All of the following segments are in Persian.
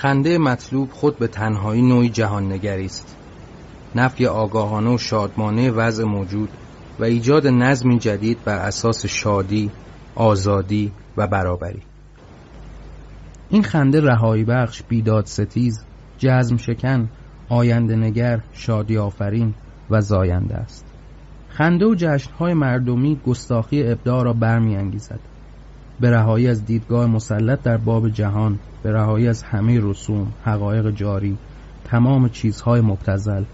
خنده مطلوب خود به تنهایی نوعی جهان نگری است. نفی آگاهانه و شادمانه وضع موجود و ایجاد نظمی جدید بر اساس شادی، آزادی و برابری. این خنده رهایی بخش، بیداد ستیز، جزم شکن، آینده نگر، شادی آفرین و زاینده است. خنده و جشنهای مردمی گستاخی ابداع را برمیانگیزد. به رهایی از دیدگاه مسلط در باب جهان به رهایی از همه رسوم حقایق جاری تمام چیزهای مبتزل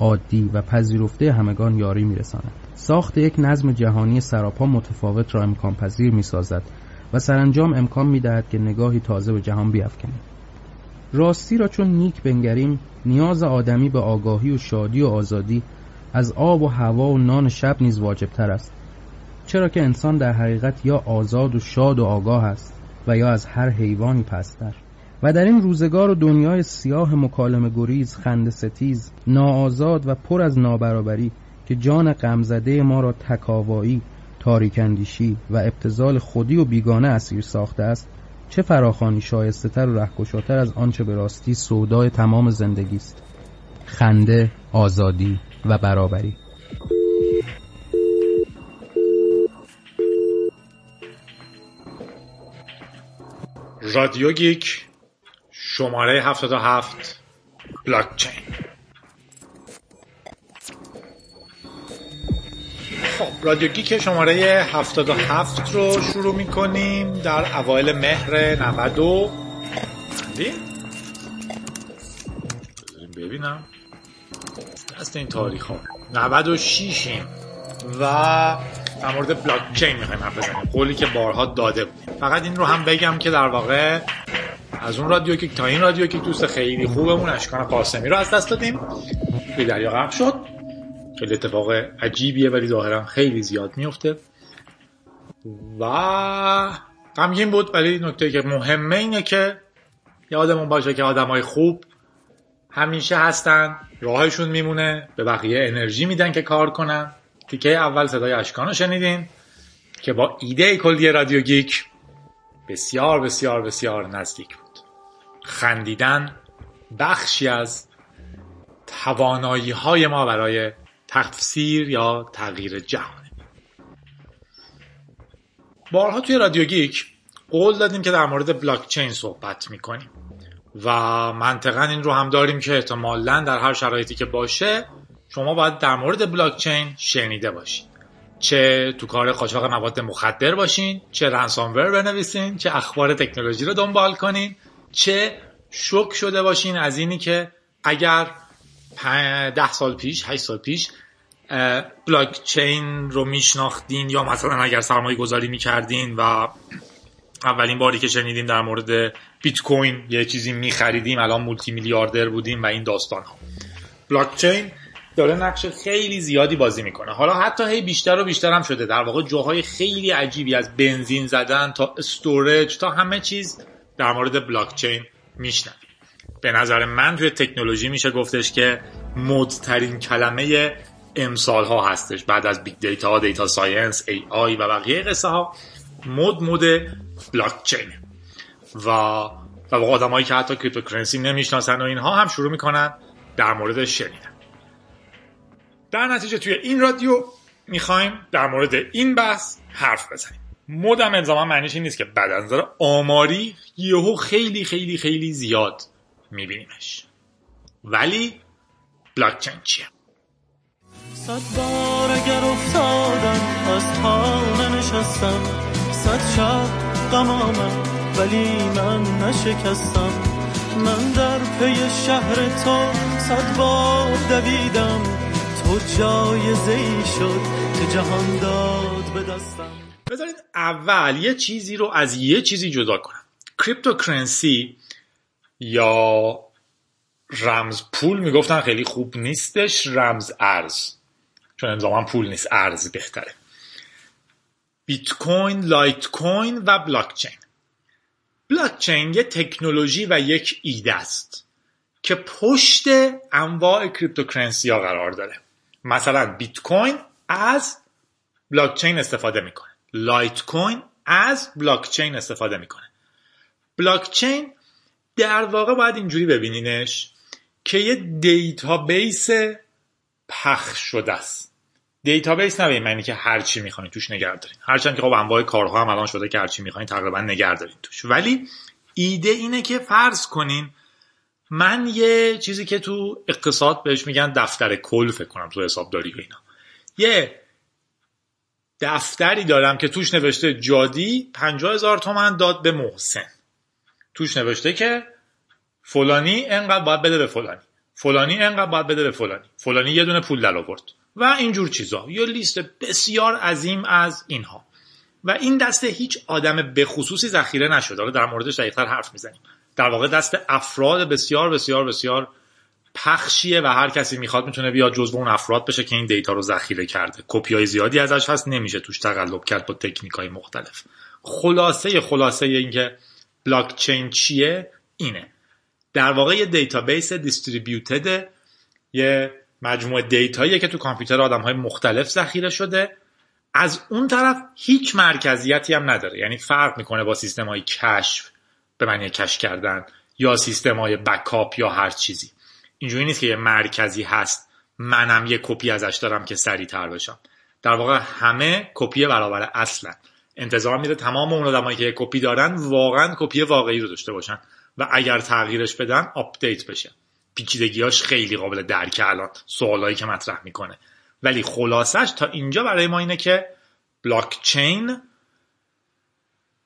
عادی و پذیرفته همگان یاری میرساند. ساخت یک نظم جهانی سراپا متفاوت را امکان پذیر می‌سازد و سرانجام امکان می‌دهد که نگاهی تازه به جهان بیافکنیم راستی را چون نیک بنگریم نیاز آدمی به آگاهی و شادی و آزادی از آب و هوا و نان شب نیز واجبتر است. چرا که انسان در حقیقت یا آزاد و شاد و آگاه است و یا از هر حیوانی پستر. و در این روزگار و دنیای سیاه مکالمه گریز خند ستیز ناآزاد و پر از نابرابری که جان غمزده ما را تکاوایی تاریکندیشی و ابتزال خودی و بیگانه اسیر ساخته است چه فراخانی شایسته تر و رهکشاتر از آنچه به راستی سودای تمام زندگی است. خنده آزادی و برابری. رادیو گیک شماره 77 بلاکچین. خب رادیو گیک شماره 77 رو شروع می‌کنیم در اوایل مهر 90 ببینم. دست این تاریخ ها. 96 و در مورد بلاک چین می‌خوایم حرف بزنیم. قولی که بارها داده بود. فقط این رو هم بگم که در واقع از اون رادیو که تا این رادیو که دوست خیلی خوبمون اشکان قاسمی رو از دست دادیم. به دریا غرق شد. خیلی اتفاق عجیبیه ولی ظاهرا خیلی زیاد میفته. و غمگین بود ولی نکته که مهمه اینه که یادمون باشه که آدمای خوب همیشه هستن راهشون میمونه به بقیه انرژی میدن که کار کنن. تیکه اول صدای اشکان رو شنیدین که با ایده کلی رادیو گیک بسیار بسیار بسیار نزدیک بود. خندیدن بخشی از توانایی های ما برای تفسیر یا تغییر جهانه بارها توی رادیو گیک قول دادیم که در مورد بلاکچین صحبت می‌کنیم و منطقا این رو هم داریم که احتمالا در هر شرایطی که باشه شما باید در مورد بلاکچین شنیده باشین چه تو کار قاچاق مواد مخدر باشین چه رنسامور بنویسین چه اخبار تکنولوژی رو دنبال کنین چه شک شده باشین از اینی که اگر ده سال پیش هشت سال پیش بلاکچین رو میشناختین یا مثلا اگر سرمایه گذاری می‌کردین و اولین باری که شنیدیم در مورد بیت کوین یه چیزی میخریدیم الان مولتی میلیاردر بودیم و این داستان ها بلاکچین داره نقش خیلی زیادی بازی می‌کنه. حالا حتی هی بیشتر و بیشتر هم شده. در واقع جاهای خیلی عجیبی از بنزین زدن تا storage تا همه چیز در مورد بلاکچین میشنویم. به نظر من توی تکنولوژی میشه گفتش که مدترین کلمه امسال ها هستش. بعد از big data data science AI و بقیه قصه ها مد مد بلاکچین و و آدمایی که حتی cryptocurrency نمی‌شناسن و اینها هم شروع می‌کنن در مورد شنیدن در نتیجه توی این رادیو می‌خوایم در مورد این بحث حرف بزنیم. مدم الزاما معنیش این نیست که بعد از نظر آماری یهو خیلی خیلی خیلی زیاد میبینیمش. ولی بلاکچین چیه؟ صد بار اگر افتادم از پا ننشستم. صد شب غم آمد ولی من نشکستم. من در پی شهر تو صد بار دویدم. تو جایزه ای شد که جهان داد به دستم. بذارید اول یه چیزی رو از یه چیزی جدا کنم. cryptocurrency یا رمز پول می‌گفتن خیلی خوب نیستش رمز ارز. چون الزاما پول نیست ارز بهتره. بیت کوین لایت کوین و بلاکچین. بلاکچین یه تکنولوژی و یک ایده است که پشت انواع cryptocurrency ها قرار داره. مثلا بیت کوین از بلاکچین استفاده می‌کنه. لایت کوین از بلاکچین استفاده می‌کنه. بلاکچین در واقع باید اینجوری ببینینش که یه database پخش شده است. database نه معنی که هر چی می‌خواین توش نگه دارین. هرچند که خب انواع کارها هم الان شده که هر چی می‌خواین تقریبا نگه دارین توش. ولی ایده اینه که فرض کنین من یه چیزی که تو اقتصاد بهش میگن دفتر کل فکر کنم تو حسابداری و اینا. یه دفتری دارم که توش نوشته جادی پنجاه هزار تومن داد به محسن. توش نوشته که فلانی انقدر باید بده به فلانی. فلانی انقدر باید بده به فلانی. فلانی یه دونه پول در آورد. و اینجور چیزا. یه لیست بسیار عظیم از اینها. و این دسته هیچ آدم به خصوصی ذخیره نشده. حالا در موردش دقیقتر حرف می‌زنیم. در واقع دست افراد بسیار بسیار بسیار پخشیه و هر کسی می‌خواد می‌تونه بیاد جزو اون افراد بشه که این دیتا رو ذخیره کرده. کپی های زیادی ازش هست نمیشه توش تقلب کرد با تکنیک های مختلف. خلاصه خلاصه اینکه بلاک چین چیه؟ اینه. در واقع یه database distributed یه مجموعه data ییه که تو کامپیوتر آدم های مختلف ذخیره شده. از اون طرف هیچ مرکزیتی هم نداره. یعنی فرق می‌کنه با سیستم های cache به معنی cache کردن یا سیستم های backup یا هر چیزی. اینجوری نیست که یه مرکزی هست. منم یه کپی ازش دارم که سریعتر بشم. در واقع همه کپی برابر اصلا انتظار میره تمام اون آدمایی که کپی دارن واقعا کپی واقعی رو داشته باشن و اگر تغییرش بدن آپدیت بشه. پیچیدگیاش خیلی قابل درک الان. سوالایی که مطرح می‌کنه. ولی خلاصش تا اینجا برای ما اینه که بلاک چین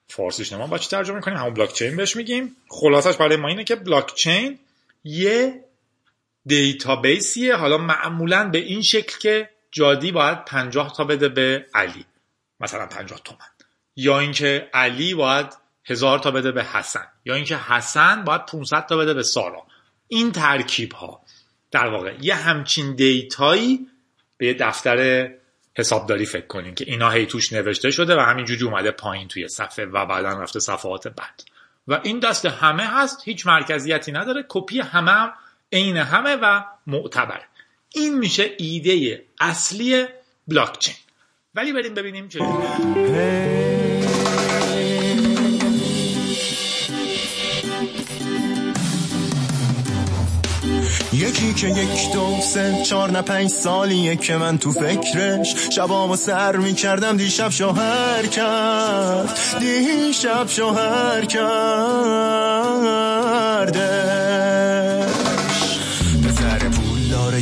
فارسیش نمی‌دونم با چی ترجمه کنیم همون بلاک چین بهش میگیم. خلاصش برای ما اینه که بلاک چین یه دیتابیسیه حالا معمولا به این شکل که جادی باید 50 تا بده به علی. مثلا 50 تومن. یا اینکه علی باید هزار تا بده به حسن. یا اینکه حسن باید 500 تا بده به سارا. این ترکیب ها در واقع یه همچین دیتایی به دفتر حسابداری فکر کنیم که اینا هی توش نوشته شده و همینجوری اومده پایین توی صفحه و بعدا رفته صفحات بعد. و این دست همه هست هیچ مرکزیتی نداره کپی همه هم عین همه و معتبر. این میشه ایده اصلی بلاکچین. ولی بریم ببینیم چه یکی که یک دو سه چار نه پنج سالیه که من تو فکرش شبامو سر می‌کردم دیشب شوهر کرد دیشب شوهر کرده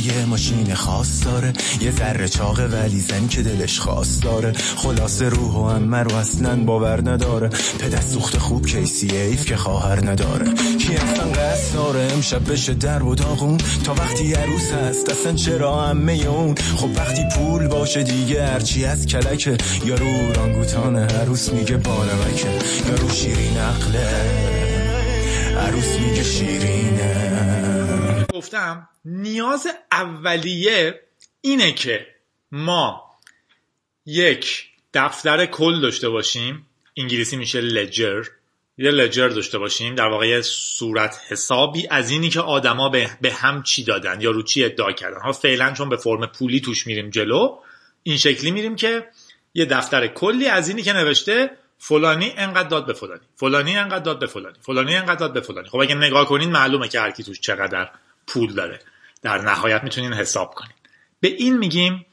یه ماشین خاص داره یه ذره چاقه ولی زن که دلش خاص داره. خلاص روح و امه رو اصلا باور نداره. پدر سوخت خوب کیسی ایف که خواهر نداره. کی اصلا قصد داره امشب بشه در و داغون. تا وقتی عروس هست اصلا چرا امه اون؟ خب وقتی پول باشه دیگه هرچی از کلکه. یا رو رانگوتان عروس میگه بانمکه یا رو شیرین عقله عروس میگه شیرینه. گفتم نیاز اولیه اینه که ما یک دفتر کل داشته باشیم. انگلیسی میشه لجر یه لجر داشته باشیم در واقع صورت حسابی از اینی که آدما به, به هم چی دادن یا رو چی ادعا کردن. ها فعلا چون به فرم پولی توش میریم جلو این شکلی میریم که یه دفتر کلی از اینی که نوشته فلانی انقدر داد به فلانی فلانی انقدر داد به فلانی فلانی انقدر داد به فلانی. خب اگه نگاه کنین معلومه که هر کی توش چقدر پول داره. در نهایت می‌تونین حساب کنین. به این میگیم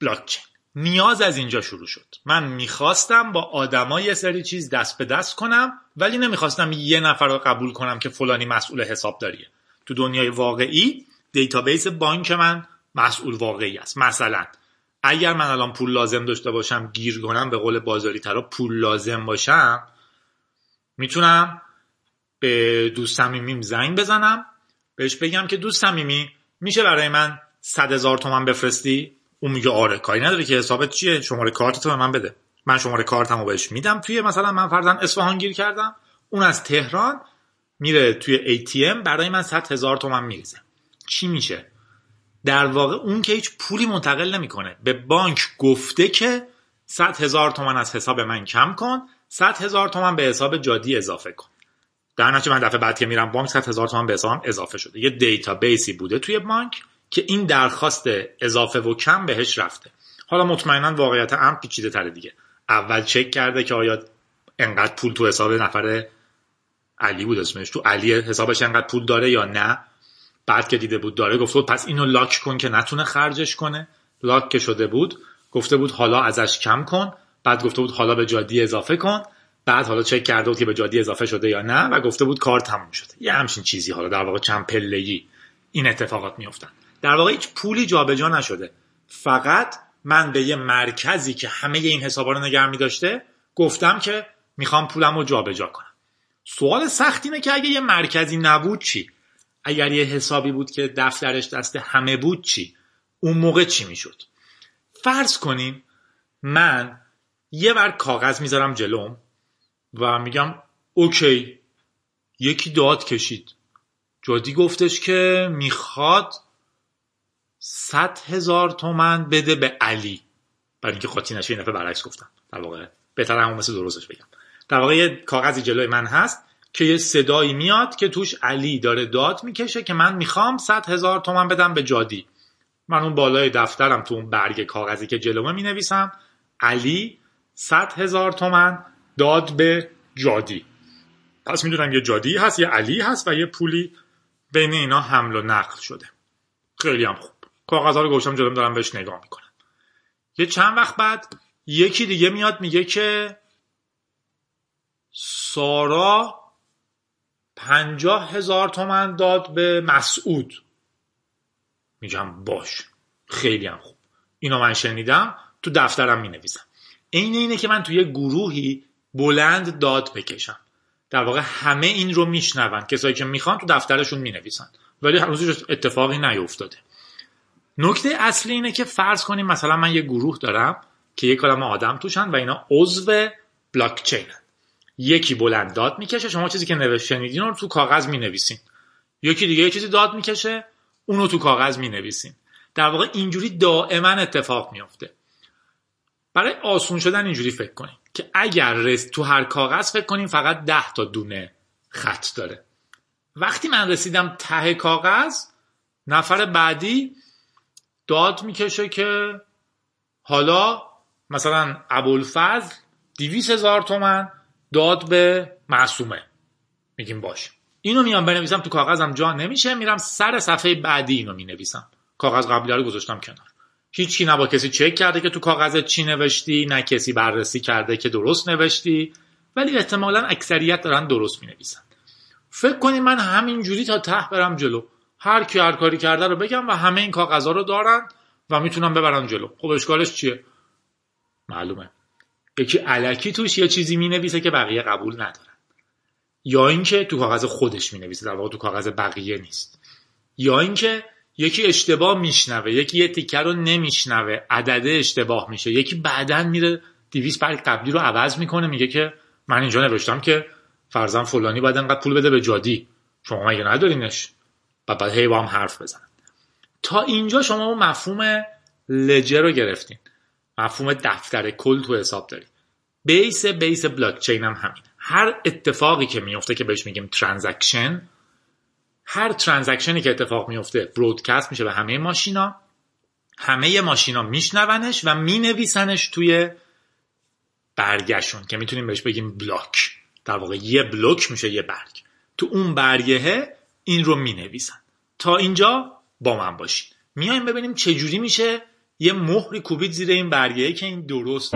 بلاکچین نیاز از اینجا شروع شد. من می‌خواستم با آدما یه سری چیز دست به دست کنم ولی نمی‌خواستم یه نفر رو قبول کنم که فلانی مسئول حسابداریه. تو دنیای واقعی دیتابیس بانک من مسئول واقعی است. مثلا اگر من الان پول لازم داشته باشم گیر کنم به قول بازاری ترا پول لازم باشم می‌تونم به دوست صمیمیم زنگ بزنم بهش بگم که دوست صمیمی میشه برای من صد هزار تومن بفرستی؟ اون میگه آره کاری نداره که حسابت چیه؟ شماره کارت تو به من بده. من شماره کارتمو بهش میدم. توی مثلا من فرضاً اصفهان گیر کردم. اون از تهران میره توی ATM برای من 100 هزار تومن میریزه. چی میشه؟ در واقع اون که هیچ پولی منتقل نمی‌کنه. به بانک گفته که 100 هزار تومن از حساب من کم کن 100 هزار تومن به حساب جادی اضافه کن. در نتیجه من دفعه بعد که میرم بانک 100 هزار تومان به حسابم اضافه شده. یه دیتابیسی بوده توی بانک. که این درخواست اضافه و کم بهش رفته. حالا مطمئنا واقعیت هم پیچیده تره دیگه. اول چک کرده که آیا انقدر پول تو حساب نفر علی بود اسمش. تو علی حسابش انقدر پول داره یا نه. بعد که دیده بود داره گفته بود پس اینو لاک کن که نتونه خرجش کنه. لاک که شده بود گفته بود حالا ازش کم کن. بعد گفته بود حالا به جادی اضافه کن. بعد حالا چک کرده بود که به جادی اضافه شده یا نه و گفته بود کار تموم شده. یه همچین چیزی حالا در واقع چند پله‌ای این اتفاقات میافتن. در واقع هیچ پولی جابجا نشده. فقط من به یه مرکزی که همه این حسابا رو نگه داشته گفتم که می‌خوام پولم رو جابجا کنم. سوال سخت اینه که اگه یه مرکزی نبود چی؟ اگر یه حسابی بود که دفترش دست همه بود چی؟ اون موقع چی می‌شد؟ فرض کنیم من یه ور کاغذ می‌ذارم جلوم و میگم اوکی یکی داد کشید. جادی گفتش که می‌خواد صد هزار تومن بده به علی. برای اینکه خاطی نشه این دفعه برعکس گفتم. در واقع بهتر همون مثل درستش بگم. در واقع یه کاغذی جلوی من هست که یه صدایی میاد که توش علی داره داد می‌کشه که من می‌خوام صد هزار تومن بدم به جادی. من اون بالای دفترم تو اون برگ کاغذی که جلومه می نویسم علی صد هزار تومن داد به جادی. پس می‌دونم یه جادی هست یه علی هست و یه پولی بین اینا حمل و نقل شده. خیلی هم خوب. کاغذها رو گوشم جلوم دارم بهش نگاه می‌کنم. یه چند وقت بعد یکی دیگه میاد میگه که سارا پنجاه هزار تومن داد به مسعود. میگم باش خیلی هم خوب. اینو من شنیدم تو دفترم می نویسم این اینه که من توی یه گروهی بلند داد بکشم. در واقع همه این رو میشنون کسایی که می‌خوان تو دفترشون می نویسن ولی هنوز اتفاقی نیفتاده. نکته اصلی اینه که فرض کنیم مثلا من یه گروه دارم که یک کلمه آدم توشن و اینا عضو بلاک چین یکی بلند داد می‌کشه شما چیزی که نوشتین رو تو کاغذ می نویسین یکی دیگه یه چیزی داد می‌کشه اونو تو کاغذ می نویسین در واقع اینجوری دائما اتفاق میافته. برای آسون شدن اینجوری فکر کنیم که اگر رس تو هر کاغذ فکر کنیم فقط ده تا دونه خط داره. وقتی من رسیدم ته کاغذ نفر بعدی داد می‌کشه که حالا مثلا ابوالفضل دیویس هزار تومن داد به معصومه. میگیم باش. اینو میام بنویسم تو کاغذم جا نمیشه. میرم سر صفحه بعدی اینو می‌نویسم. کاغذ قبلی رو گذاشتم کنار. هیچی نه با کسی چک کرده که تو کاغذ چی نوشتی نه کسی بررسی کرده که درست نوشتی. ولی احتمالا اکثریت دارن درست می نویسن فکر کنید من همینجوری تا ته برم جلو. هر کی هر کاری کرده رو بگم و همه این کاغذها رو دارن و می‌تونم ببرن جلو. خب اشکالش چیه؟ معلومه. یکی علکی توش یه چیزی می نویسه که بقیه قبول ندارن. یا اینکه تو کاغذ خودش می نویسه در واقع تو کاغذ بقیه نیست. یا اینکه یکی اشتباه میشنوه یکی یه تیکه رو نمیشنوه عدده اشتباه میشه. یکی بعدا میره دیویس برگ قبلی رو عوض می‌کنه میگه که من اینجا نوشتم که فرضا فلانی باید انقدر پول بده به جادی. شما مگه ندارینش؟ و بعد هی با هم حرف بزنن. تا اینجا شما مفهوم ledger رو گرفتین. مفهوم دفتر کل تو حساب داری. base base بلاک چین هم همین. هر اتفاقی که میفته که بهش میگیم transaction هر transaction ی که اتفاق میفته broadcast میشه به همه ماشینا. همه ماشینا میشنونش و مینویسنش توی برگشون که می‌تونیم بهش بگیم بلاک. در واقع یه بلوک میشه یه برگ. تو اون برگه این رو می‌نویسن. تا اینجا با من باشین. میایم ببینیم چجوری میشه یه مهری کوبید زیر این برگه که این درست.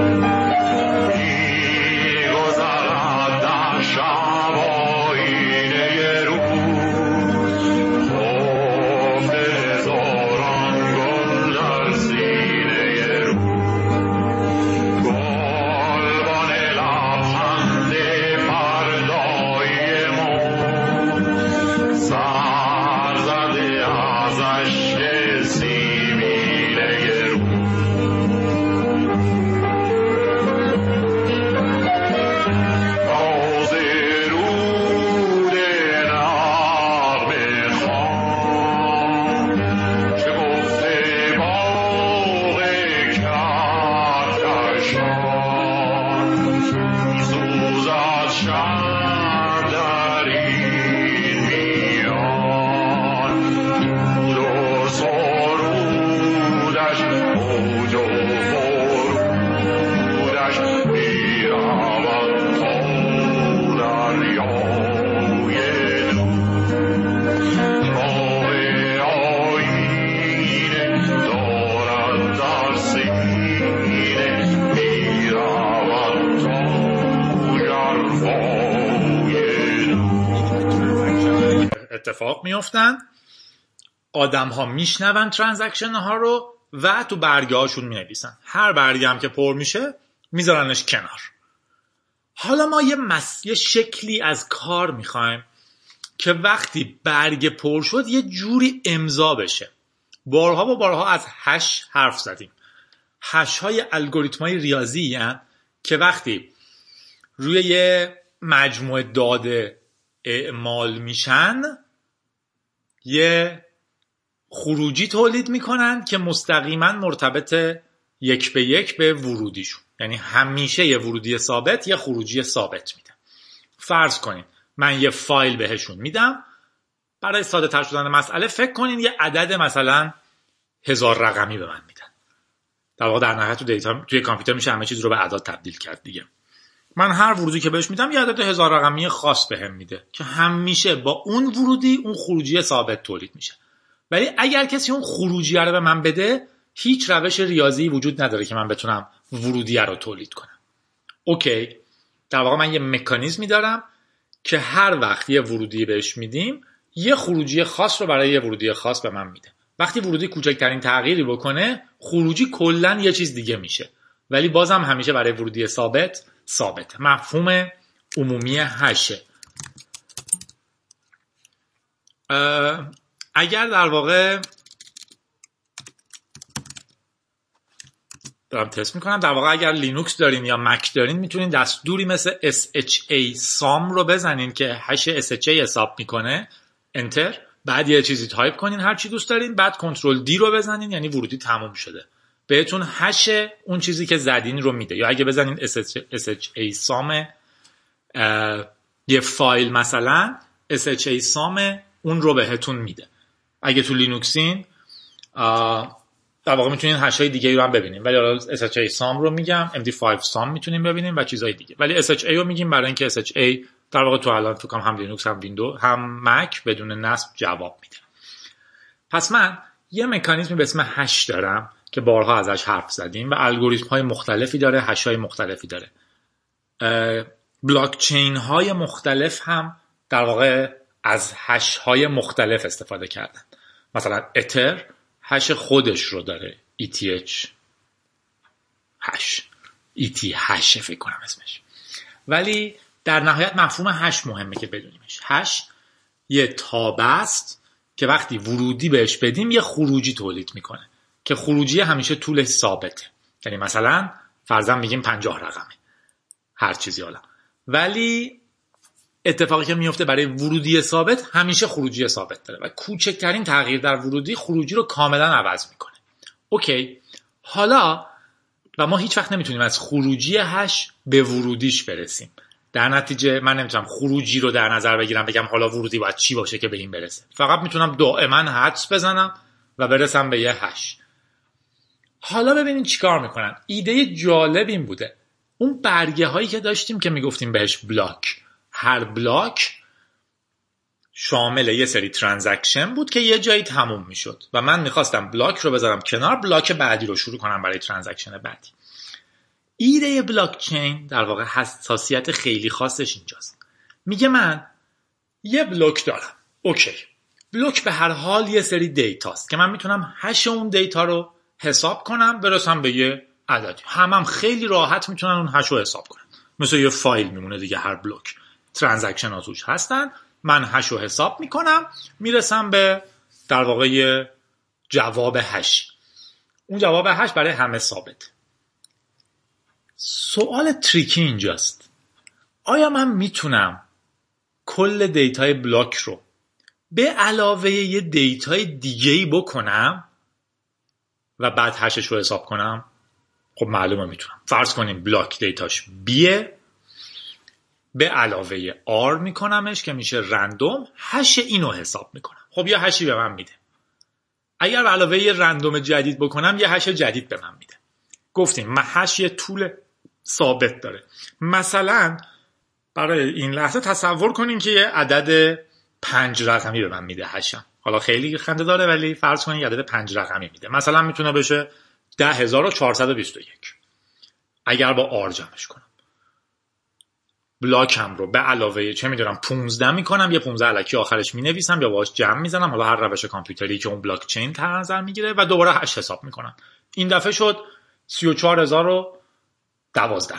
اتفاق میفتن آدم ها میشنون transaction ها رو و تو برگه هاشون می نویسن هر برگه هم که پر میشه میذارنش کنار. حالا ما یه, مس... یه شکلی از کار می‌خوایم که وقتی برگ پر شد یه جوری امضا بشه. بارها و بارها از هش حرف زدیم. هش های الگوریتم های ریاضی هن که وقتی روی یه مجموعه داده اعمال میشن یه خروجی تولید می‌کنن که مستقیما مرتبط یک به یک به ورودیشون. یعنی همیشه یه ورودی ثابت یه خروجی ثابت میده فرض کنین من یه فایل بهشون میدم برای ساده تر شدن مسئله فکر کنین یه عدد مثلا هزار رقمی به من میدن. در واقع در نهایت تو دیتا توی کامپیوتر میشه همه چیز رو به اعداد تبدیل کرد دیگه. من هر ورودی که بهش میدم یه عدد هزار رقمی خاص بهم به میده که همیشه با اون ورودی اون خروجی ثابت تولید میشه. ولی اگر کسی اون خروجی رو به من بده هیچ روش ریاضی وجود نداره که من بتونم ورودی رو تولید کنم. اوکی. در واقع من یه مکانیزمی دارم که هر وقت یه ورودی بهش میدیم یه خروجی خاص رو برای یه ورودی خاص به من میده. وقتی ورودی کوچکترین تغییری بکنه خروجی کلا یه چیز دیگه میشه. ولی بازم همیشه برای ورودی ثابت ثابته. مفهوم عمومی هشه اگر در واقع دارم تست می‌کنم در واقع اگر لینوکس دارین یا مک دارین می‌تونین دستوری مثل sha sum رو بزنین که هش sha حساب می‌کنه. enter بعد یه چیزی تایپ کنین هر چی دوست دارین. بعد control D رو بزنین یعنی ورودی تموم شده. بهتون هش اون چیزی که زدین رو میده. یا اگه بزنین sha sum یه فایل مثلا sha sum اون رو بهتون میده. اگه تو لینوکسین در واقع می‌تونین هش های دیگه رو هم ببینیم ولی حالا SHA sum رو میگم MD5 sum می‌تونیم ببینیم و چیزهای دیگه. ولی SHA رو میگیم برای اینکه SHA در واقع تو الان تو هم لینوکس هم ویندوز هم مک بدون نصب جواب میده. پس من یه مکانیزمی به اسم هش دارم. که بارها ازش حرف زدیم و الگوریتم های مختلفی داره هش های مختلفی داره. بلاک چین های مختلف هم در واقع از هش های مختلف استفاده کردن. مثلا اتر هش خودش رو داره. ETH hash. Et hash فکر کنم اسمش. ولی در نهایت مفهوم هش مهمه که بدونیمش. هش یه تابه است که وقتی ورودی بهش بدیم یه خروجی تولید می‌کنه. که خروجی همیشه طول ثابته. یعنی مثلا فرضاً میگیم پنجاه رقمه. هر چیزی حالا. ولی اتفاقی که میفته برای ورودی ثابت همیشه خروجی ثابت داره. و کوچکترین تغییر در ورودی خروجی رو کاملا عوض می‌کنه. اوکی. حالا و ما هیچ وقت نمی‌تونیم از خروجی هش به ورودیش برسیم. در نتیجه من نمی‌تونم خروجی رو در نظر بگیرم بگم حالا ورودی باید چی باشه که به این برسه. فقط می‌تونم دائما حدس بزنم و برسم به یه هش. حالا ببینید چیکار می‌کنن. ایده جالب این بوده. اون برگه هایی که داشتیم که می‌گفتیم بهش بلاک. هر بلاک شامل یه سری transaction بود که یه جایی تموم می‌شد. و من می‌خواستم بلاک رو بذارم کنار بلاک بعدی رو شروع کنم برای transaction بعدی. ایده بلاک چین در واقع حساسیت خیلی خاصش اینجاست. میگه من یه بلاک دارم. اوکی. بلاک به هر حال یه سری دیتاست که من می‌تونم هش اون دیتا رو حساب کنم برسم به یه عددی همه هم خیلی راحت می‌تونن اون هش رو حساب کنم مثل یه فایل میمونه دیگه هر بلاک. transaction ها هستن. من هش رو حساب می‌کنم می‌رسم به در واقع جواب هش اون جواب هش برای همه ثابت. سوال tricky اینجاست. آیا من می‌تونم کل دیتای بلاک رو به علاوه یه دیتای دیگه ای بکنم؟ و بعد هشش رو حساب کنم خب معلومه می‌تونم. فرض کنیم بلاک دیتاش B یه به علاوه R میکنمش که میشه random هش اینو حساب می‌کنم. خب یه هشی به من میده. اگر علاوه یه random جدید بکنم یه هش جدید به من میده. گفتیم هش یه طول ثابت داره. مثلا برای این لحظه تصور کنین که یه عدد پنج رقمی به من میده هشم. حالا خیلی خنده داره ولی فرض کنین یه عدد پنج رقمی میده. مثلا می‌تونه بشه ده هزار و اگر با R جمعش کنم. بلاکم رو به علاوه چه می‌دونم 15 می‌کنم یه 15 الکی آخرش می‌نویسم یا باهاش جمع می‌زنم. حالا هر روش کامپیوتری که اون بلاک چین در نظر می‌گیره و دوباره 8 حساب می‌کنم. این دفعه شد 34012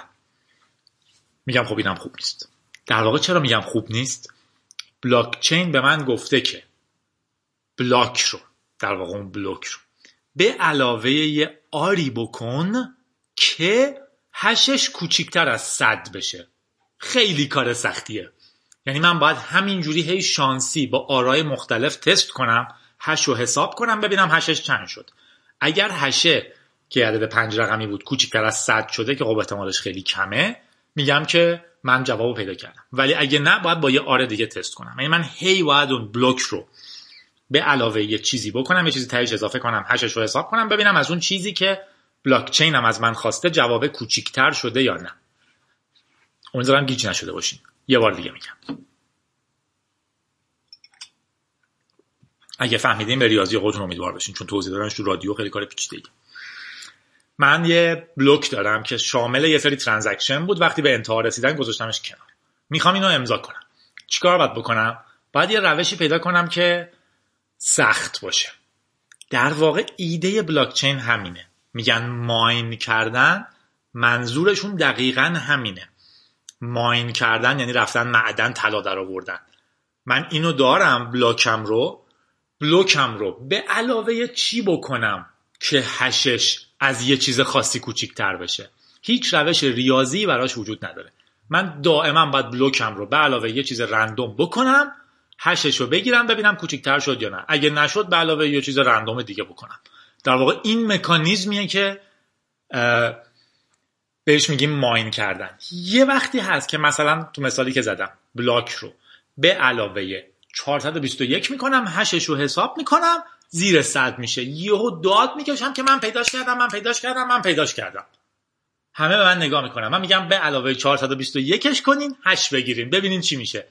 میگم خب اینم خوب نیست. در واقع چرا میگم خوب نیست؟ بلاک چین به من گفته که بلاک رو در واقع اون بلوک رو. به علاوه یه آری بکن که هشش کوچیکتر از صد بشه. خیلی کار سختیه. یعنی من باید همینجوری هی شانسی با آرای مختلف تست کنم هش رو حساب کنم ببینم هشش چند شد. اگر هشه که عدد پنج رقمی بود کوچیکتر از صد شده که خب احتمالش خیلی کمه میگم که من جواب پیدا کردم. ولی اگه نه باید با یه R دیگه تست کنم. یعنی من هی باید اون بلوک رو به علاوه یه چیزی بکنم یه چیزی تهش اضافه کنم هشش رو حساب کنم ببینم از اون چیزی که بلاک چین هم از من خواسته جواب کوچیکتر شده یا نه. امیدوارم گیج نشده باشین. یه بار دیگه میگم. اگه فهمیدین به ریاضی خودتون امیدوار باشین چون توضیح دادنش تو رادیو خیلی کار پیچیده‌ایه من یه بلوک دارم که شامل یه سری ترانزکشن بود. وقتی به انتها رسیدن گذاشتمش کنار. می‌خوام اینو امضا کنم. چیکار باید بکنم؟ باید یه روشی پیدا کنم که سخت باشه. در واقع ایده بلاکچین همینه. میگن ماین کردن منظورشون دقیقا همینه. ماین کردن یعنی رفتن معدن طلا در آوردن من اینو دارم بلاکم رو بلوکم رو. به علاوه چی بکنم که هشش از یه چیز خاصی کوچیکتر بشه؟ هیچ روش ریاضی براش وجود نداره. من دائما باید بلوکم رو به علاوه یه چیز رندوم بکنم هشش رو بگیرم ببینم کوچیکتر شد یا نه. اگه نشد به علاوه یه چیز رندوم دیگه بکنم. در واقع این مکانیزمیه که بهش میگیم ماین کردن. یه وقتی هست که مثلا تو مثالی که زدم بلاک رو به علاوه 421 می‌کنم هشش رو حساب می‌کنم زیر صد میشه. یهو داد می‌کشم که من پیداش کردم من پیداش کردم من پیداش کردم. همه به من نگاه می‌کنم من میگم به علاوه 421ش کنین هش بگیرین. ببینین چی میشه.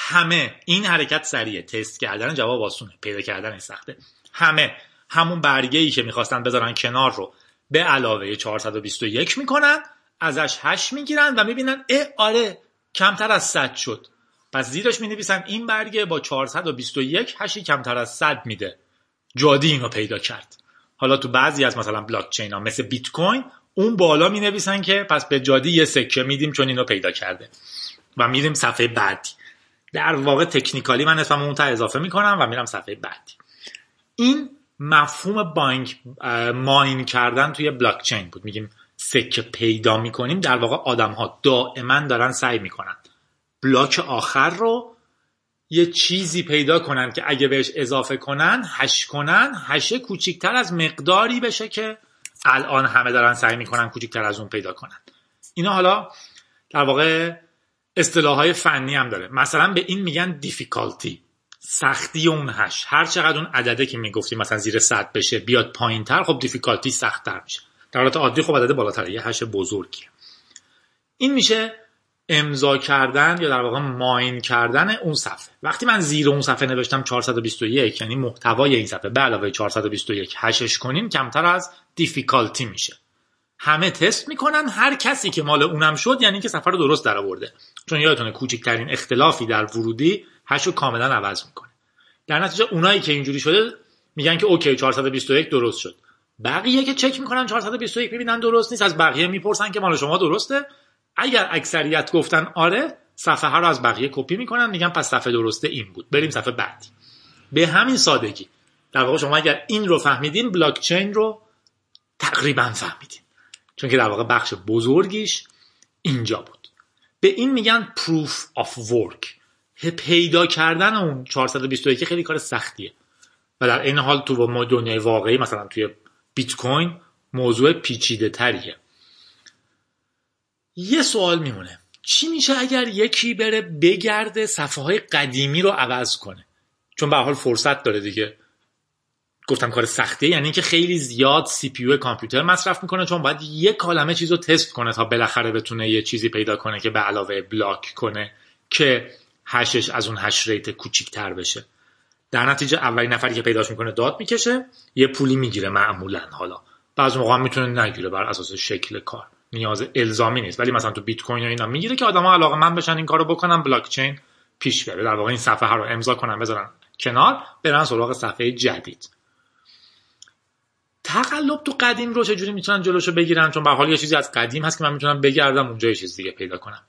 همه این حرکت سریعه. تست کردن جواب آسونه. پیدا کردن سخته. همه. همون برگه ای که می‌خواستن بذارن کنار رو به علاوه 421 می‌کنن ازش 8 می‌گیرن و می‌بینن اه آره کمتر از 100 شد. پس زیرش می نویسن این برگه با 421 هشی کمتر از 100 میده. جادی اینو پیدا کرد. حالا تو بعضی از مثلا بلاک چین ها مثل بیت کوین اون بالا می نویسن که پس به جادی یه سکه میدیم چون اینو پیدا کرده. و میریم صفحه بعدی. در واقع تکنیکالی من اسمم اون تا اضافه می‌کنم و میرم صفحه بعدی این مفهوم بانک mine کردن توی بلاک چین بود. میگیم سکه پیدا می‌کنیم در واقع آدم ها دائما دارن سعی می‌کنن block آخر رو یه چیزی پیدا کنن که اگه بهش اضافه کنن hash کنن hash ه کوچیکتر از مقداری بشه که الان همه دارن سعی می‌کنن کوچیکتر از اون پیدا کنن. اینا حالا در واقع اصطلاح های فنی هم داره. مثلا به این میگن difficulty سختی اون hash. هر چقدر اون عدده که می‌گفتیم مثلا زیر 100 بشه بیاد پایین تر خب difficulty سخت تر میشه. در حالت عادی خب عدد بالاتر. یه hash بزرگیه. این میشه امضا کردن یا در واقع mine کردن اون صفحه. وقتی من زیر اون صفحه نوشتم 421 یعنی محتوای این صفحه. به علاوه 421 hash ش کنیم کمتر از difficulty میشه. همه تست می‌کنن هر کسی که مال اونم شد یعنی که صفحه رو درست در آورده چون یادتونه کوچکترین اختلافی در ورودی hash رو کاملا عوض می‌کنه. در نتیجه اونایی که اینجوری شده میگن که okay 421 درست شد. بقیه که چک می‌کنن 421 می‌بینن درست نیست از بقیه می‌پرسن که مال شما درسته. اگر اکثریت گفتن آره صفحه ها رو از بقیه کپی می‌کنن میگن پس صفحه درسته این بود. بریم صفحه بعدی. به همین سادگی. در واقع شما اگر این رو فهمیدین بلاک چین رو تقریبا فهمیدین. چون که در واقع بخش بزرگیش اینجا بود. به این میگن proof of work. پیدا کردن اون 421 خیلی کار سختیه. و در این حال تو دنیای واقعی مثلا توی بیت کوین موضوع پیچیده تریه. یه سوال میمونه. چی میشه اگر یکی بره بگرده صفحه های قدیمی رو عوض کنه؟ چون به حال فرصت داره دیگه. گفتم کار سختیه یعنی اینکه خیلی زیاد CPU کامپیوتر مصرف می‌کنه چون باید یه عالمه چیز رو تست کنه تا بالاخره بتونه یه چیزی پیدا کنه که به علاوه block کنه که hash ش از اون hash rate کوچیکتر بشه. در نتیجه اولین نفری که پیداش می‌کنه داد می‌کشه یه پولی می‌گیره معمولا حالا. بعض موقع هم می‌تونه نگیره بر اساس شکل کار. نیاز الزامی نیست. ولی مثلا تو بیت کوین اینا می‌گیره که آدما علاقه‌مند بشن این کارو بکنن بلاک چین پیش بره. در واقع این صفحه رو امضا کنن بذارن کنار برن سراغ صفحه جدید. تقلب تو قدیم رو چجوری می‌تونن جلوشو بگیرن؟ چون به حال یه چیزی از قدیم هست که من می‌تونم بگردم اونجا یه چیز دیگه پیدا کنم.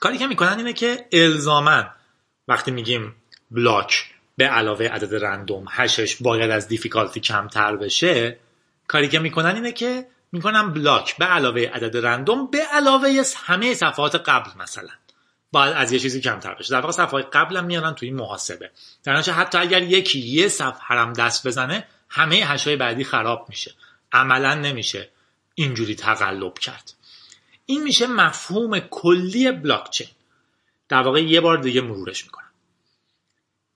کاری که می‌کنن اینه که الزامن وقتی میگیم بلاک به علاوه عدد رندوم هشش باید از دیفیکالتی کمتر بشه کاری که می‌کنن اینه که می‌کنن بلاک به علاوه عدد رندوم به علاوه همه صفحات قبل مثلا. باید از یه چیزی کمتر بشه. در واقع صفحات قبل هم میارن توی محاسبه. در حتی اگر یکی یه صفحه هم دست بزنه همه هشای بعدی خراب میشه. عملا نمیشه اینجوری تقلب کرد. این میشه مفهوم کلی بلاکچین. در واقع یه بار دیگه مرورش می‌کنم.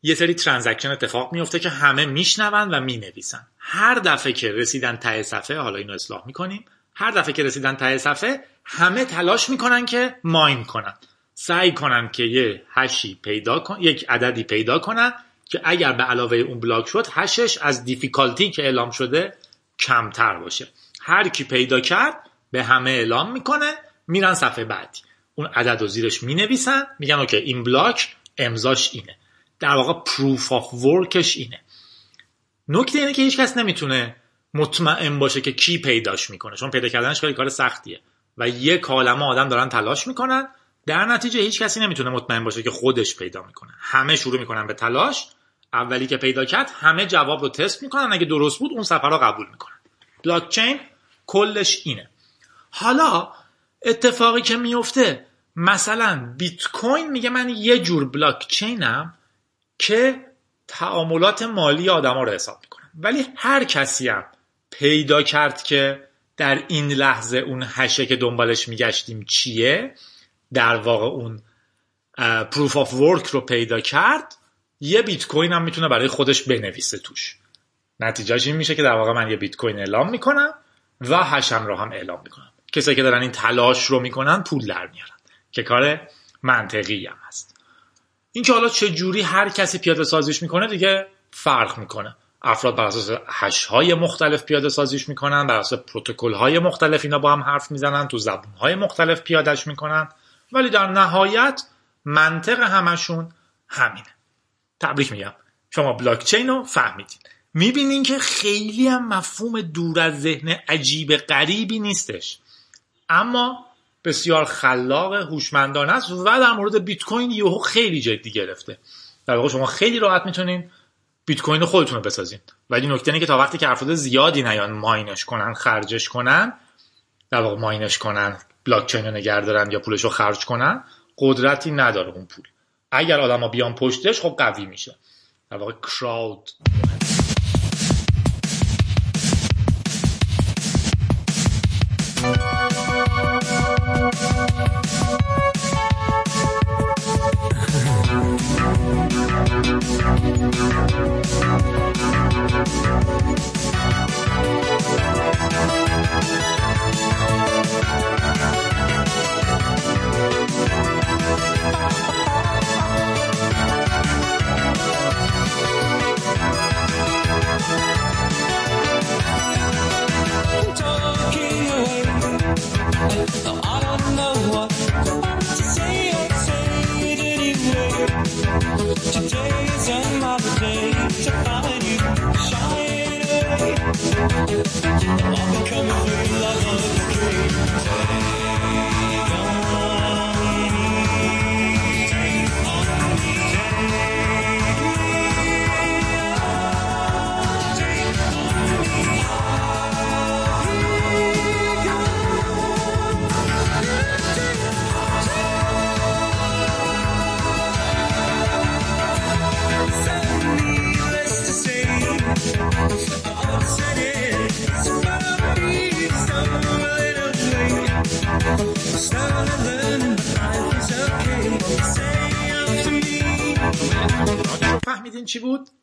یه سری ترانزکشن اتفاق میفته که همه میشنون و می‌نویسن. هر دفعه که رسیدن ته صفحه حالا اینو اصلاح می‌کنیم. هر دفعه که رسیدن ته صفحه همه تلاش می‌کنن که mine کنن. سعی کنن که یه hash ی پیدا کنن یک عددی پیدا کنن که اگر به علاوه اون block شد hash ش از difficulty که اعلام شده کمتر باشه. هر کی پیدا کرد به همه اعلام می‌کنه میرن صفحه بعدی. اون عدد رو زیرش می‌نویسن میگن okay این block امضاش اینه. در واقع proof of work ش اینه. نکته اینه که هیچ کس نمی‌تونه مطمئن باشه که کی پیداش می‌کنه. چون پیدا کردنش کاری کار سختیه. و یک کالمه آدم دارن تلاش می‌کنن. در نتیجه هیچ کسی نمی‌تونه مطمئن باشه که خودش پیدا می‌کنه. همه شروع می‌کنن به تلاش. اولی که پیدا کرد همه جواب رو تست می‌کنن. اگه درست بود اون سفر رو قبول می‌کنن. بلاک چین کلش اینه. حالا اتفاقی که میفته مثلا بیت کوین میگه من یه جور بلاک چینم که تعاملات مالی آدما رو حساب می‌کنم ولی هر کسی هم پیدا کرد که در این لحظه اون hash ه که دنبالش میگشتیم چیه در واقع اون proof of work رو پیدا کرد یه بیت کوین هم می‌تونه برای خودش بنویسه توش. نتیجهش این میشه که در واقع من یه بیت کوین اعلام می‌کنم و hash م رو هم اعلام می‌کنم. کسایی که دارن این تلاش رو می‌کنن پول در میارن که کار منطقی هم هست. این که حالا چه جوری هر کسی پیاده سازیش می‌کنه دیگه فرق می‌کنه. افراد بر اساس هش های مختلف پیاده سازیش می‌کنن بر اساس پروتکل های مختلف اینا با هم حرف می‌زنن تو زبون های مختلف پیادهش می‌کنن. ولی در نهایت منطق همشون همینه. تبریک میگم. شما بلاک چین رو فهمیدین. می‌بینین که خیلی هم مفهوم دور از ذهن عجیب غریبی نیستش. اما بسیار خلاق هوشمندانه است و در مورد بیت کوین یهو خیلی جدی گرفته. در واقع شما خیلی راحت می‌تونین بیت کوین خودتون بسازین. ولی نکته اینه که تا وقتی که افراد زیادی نیان ماینش کنن خرجش کنن در واقع ماینش کنن بلاک چین رو نگه یا پولش رو خرج کنن قدرتی نداره اون پول. اگر آدما بیان پشتش خب قوی میشه. در واقع کراود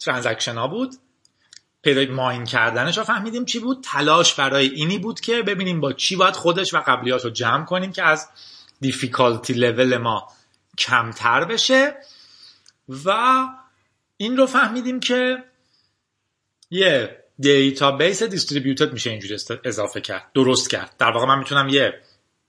transaction ها بود. پیدا mine کردنش رو فهمیدیم چی بود. تلاش برای اینی بود که ببینیم با چی باید خودش و قبلیاش رو جمع کنیم که از difficulty level ما کمتر بشه. و این رو فهمیدیم که یه database distributed میشه اینجوری اضافه کرد. درست کرد. در واقع من می‌تونم یه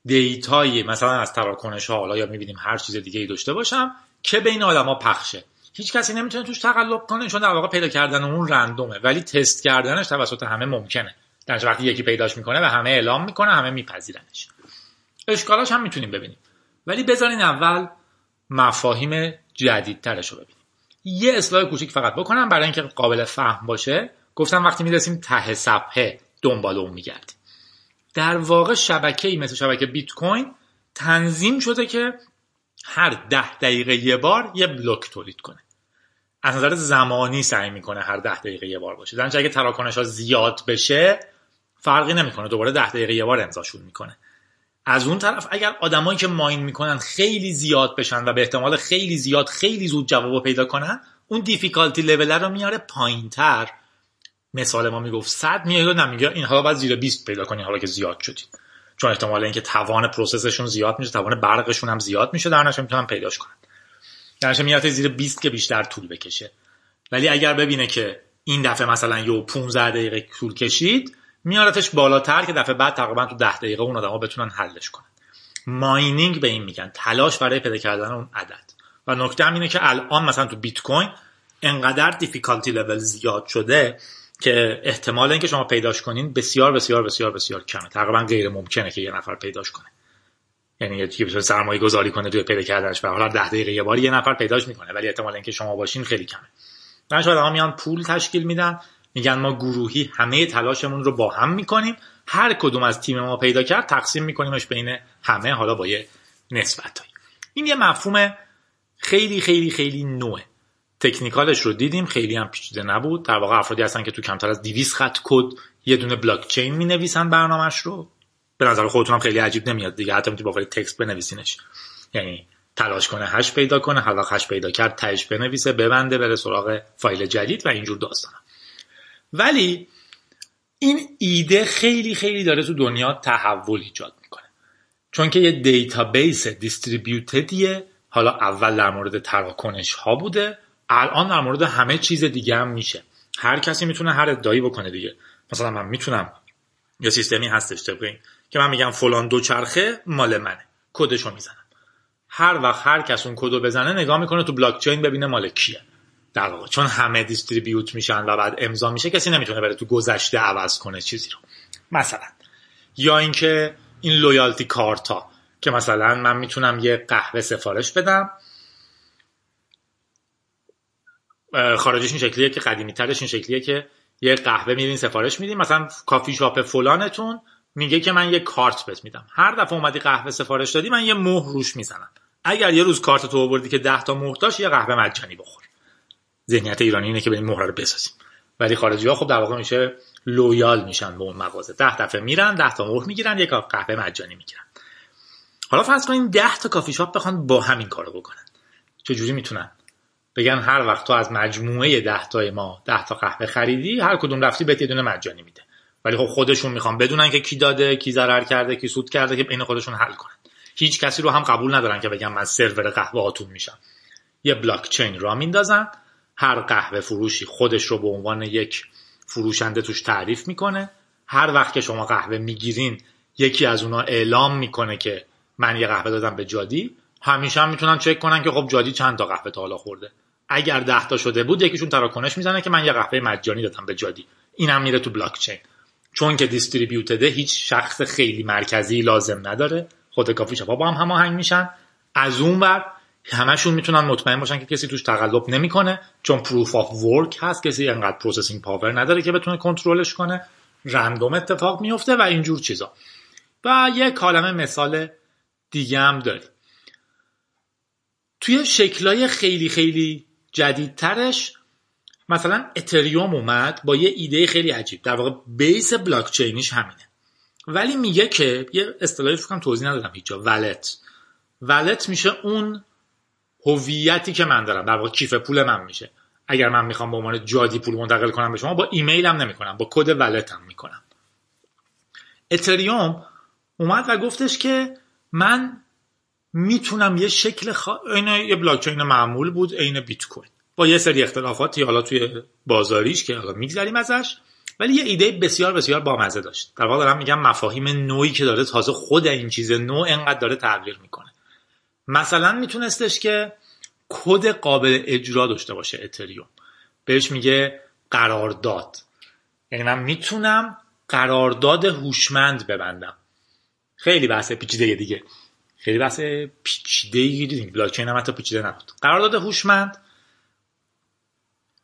data یی مثلا از تراکنش ها حالا یا می‌بینیم هر چیز دیگه ای داشته باشم که بین آدما پخشه. هیچ کسی نمی‌تونه توش تقلب کنه چون در واقع پیدا کردن اون رندومه. ولی تست کردنش توسط همه ممکنه. در وقتی یکی پیداش می‌کنه و همه اعلام می‌کنه همه میپذیرنش. اشکالاش هم می‌تونیم ببینیم. ولی بذارین اول مفاهیم جدیدترش رو ببینیم. یه اصلاح کوچیک فقط بکنم برای اینکه قابل فهم باشه. گفتم وقتی می‌رسیم ته صفحه دنبال اون میگردیم. در واقع شبکه‌ای مثل شبکه بیت کوین تنظیم شده که هر ده دقیقه یه بار یه بلوک تولید کنه. از نظر زمانی سعی می‌کنه هر ده دقیقه یه بار باشه. در اگه تراکنش ها زیاد بشه فرقی نمی‌کنه. دوباره ده دقیقه یه بار امضاشون می‌کنه. از اون طرف اگر آدمایی که ماین می‌کنن خیلی زیاد بشن و به احتمال خیلی زیاد خیلی زود جواب پیدا کنن اون دیفیکالتی لول رو میاره پایینتر. مثال ما می‌گفت 100 میاد نمیگه این حالا باید زیر 20 پیدا کنی حالا که زیاد شدید چون احتمال اینکه توان process شون زیاد میشه توان برقشون هم زیاد میشه در نتیجه می‌تونن پیداش کنن. در میاد زیر 20 که بیشتر طول بکشه. ولی اگر ببینه که این دفعه مثلا تو 15 دقیقه طول کشید میارتش بالاتر که دفعه بعد تقریبا تو 10 دقیقه اون آدما بتونن حلش کنن. mining به این میگن. تلاش برای پیدا کردن اون عدد. و نکته هم اینه که الان مثلا تو بیت کوین انقدر difficulty level زیاد شده که احتمال اینکه شما پیداش کنین بسیار بسیار بسیار بسیار کمه. تقریبا غیر ممکنه که یه نفر پیداش کنه. یعنی یه سرمایه گذاری کنه توی پیدا کردنش. به حال 10 دقیقه یه بار یه نفر پیداش می‌کنه ولی احتمال اینکه شما باشین خیلی کمه. من شاید میان پول تشکیل میدن میگن ما گروهی همه تلاشمون رو با هم می‌کنیم. هر کدوم از تیم ما پیدا کرد تقسیم میکنیمش بین همه حالا با یه نسبت این یه مفهوم خیلی خیلی خیلی نوعه. technical ش رو دیدیم خیلی هم پیچیده نبود. در واقع افرادی هستن که تو کمتر از 200 خط کد یه دونه بلاک چین می نویسن برنامهش رو. به نظر خودتون هم خیلی عجیب نمیاد دیگه. حتی می‌تونی با text بنویسینش. یعنی تلاش کنه hash پیدا کنه حالا hash پیدا کرد تهش بنویسه ببنده بره سراغ فایل جدید و اینجور داستان. ولی این ایده خیلی خیلی داره تو دنیا تحول ایجاد می‌کنه. چون که یه database distributed یه. حالا اول در مورد تراکنش ها بوده الان در مورد همه چیز دیگه هم میشه. هر کسی می‌تونه هر ادعایی بکنه دیگه. مثلا من می‌تونم یا سیستمی هستش طبق که من میگم فلان دو چرخه مال منه. کدشو می‌زنم. هر وقت هر کس اون کدو بزنه نگاه می‌کنه تو بلاک چین ببینه مال کیه. در واقع چون همه دیستریبیوت میشن و بعد امضا میشه کسی نمی‌تونه بره تو گذشته عوض کنه چیزی رو. مثلا. یا اینکه این لویالتی کارتا که مثلا من می‌تونم یه قهوه سفارش بدم. خارجش این شکلیه که قدیمی ترش این شکلیه که یه قهوه میرین سفارش میدین. مثلا کافی شاپ فلانتون میگه که من یه کارت بهت میدم. هر دفعه اومدی قهوه سفارش دادی من یه مهر روش می‌زنم. اگر یه روز کارت تو آوردی که 10 تا مهر داشت یه قهوه مجانی بخور. ذهنیت ایرانی اینه که این مهر رو بسازیم. ولی خارجی ها خب در واقع میشه loyal میشن به اون مغازه. 10 دفعه میرن 10 تا مهر می‌گیرن یک قهوه مجانی می‌گیرن. حالا فرض کنین 10 تا کافی شاپ بخوان باهم همین کارو بکنن. چجوری می‌تونن؟ بگن هر وقت تو از مجموعه 10 تای ما 10 تا قهوه خریدی هر کدوم رفتی بهت یه دونه مجانی میده. ولی خب خودشون می‌خوان بدونن که کی داده کی ضرر کرده کی سود کرده که بین خودشون حل کنن. هیچ کسی رو هم قبول ندارن که بگن من سرور قهوه هاتون میشم. یه بلاک چین را میندازن. هر قهوه فروشی خودش رو به عنوان یک فروشنده توش تعریف می‌کنه. هر وقت که شما قهوه می‌گیرین یکی از اونا اعلام می‌کنه که من یه قهوه دادم به جادی. همیشه هم می‌تونن چک کنن که خب جادی چند تا قهوه تا حالا خورده. اگر ده تا شده بود یکیشون تراکنش می‌زنه که من یه قهوه مجانی دادم به جادی. اینم میره تو بلاک چین چون که دیستریبیوتده هیچ شخص خیلی مرکزی لازم نداره. خود کافی شاپ با هم هماهنگ میشن. از اون ور همشون می‌تونن مطمئن باشن که کسی توش تقلب نمی‌کنه چون proof of work هست. کسی انقدر processing power نداره که بتونه کنترلش کنه. random اتفاق میفته و اینجور چیزا. و یه عالمه مثال دیگه هم داریم. توی شکلای خیلی خیلی جدیدترش مثلا Ethereum اومد با یه ایده خیلی عجیب. در واقع base blockchain یش همینه. ولی میگه که یه اصطلاحی فکرم توضیح ندادم هیچ جا. ولت ولت میشه اون هویتی که من دارم. در واقع کیف پول من میشه. اگر من می‌خوام به عنوان جادی پول منتقل کنم به شما با ایمیلم نمی‌کنم. با کد ولتم می‌کنم. اتریوم اومد و گفتش که من می‌تونم یه شکل خوا... این یه بلاک چین معمول بود عین بیت کوین با یه سری اختلافاتی حالا توی بازاریش که حالا میگذریم ازش ولی یه ایده بسیار بسیار بامزه داشت. در واقع دارم میگم مفاهیم نوعی که داره تازه خود این چیز نو انقدر داره تغییر می‌کنه. مثلا میتونستش که کد قابل اجرا داشته باشه اتریوم. بهش میگه قرارداد. یعنی من می‌تونم قرارداد هوشمند ببندم. خیلی بحث پیچیده دیگه. خیلی بحث پیچیده دیدیم بلاک چین هم حتی پیچیده نبود. قرارداد هوشمند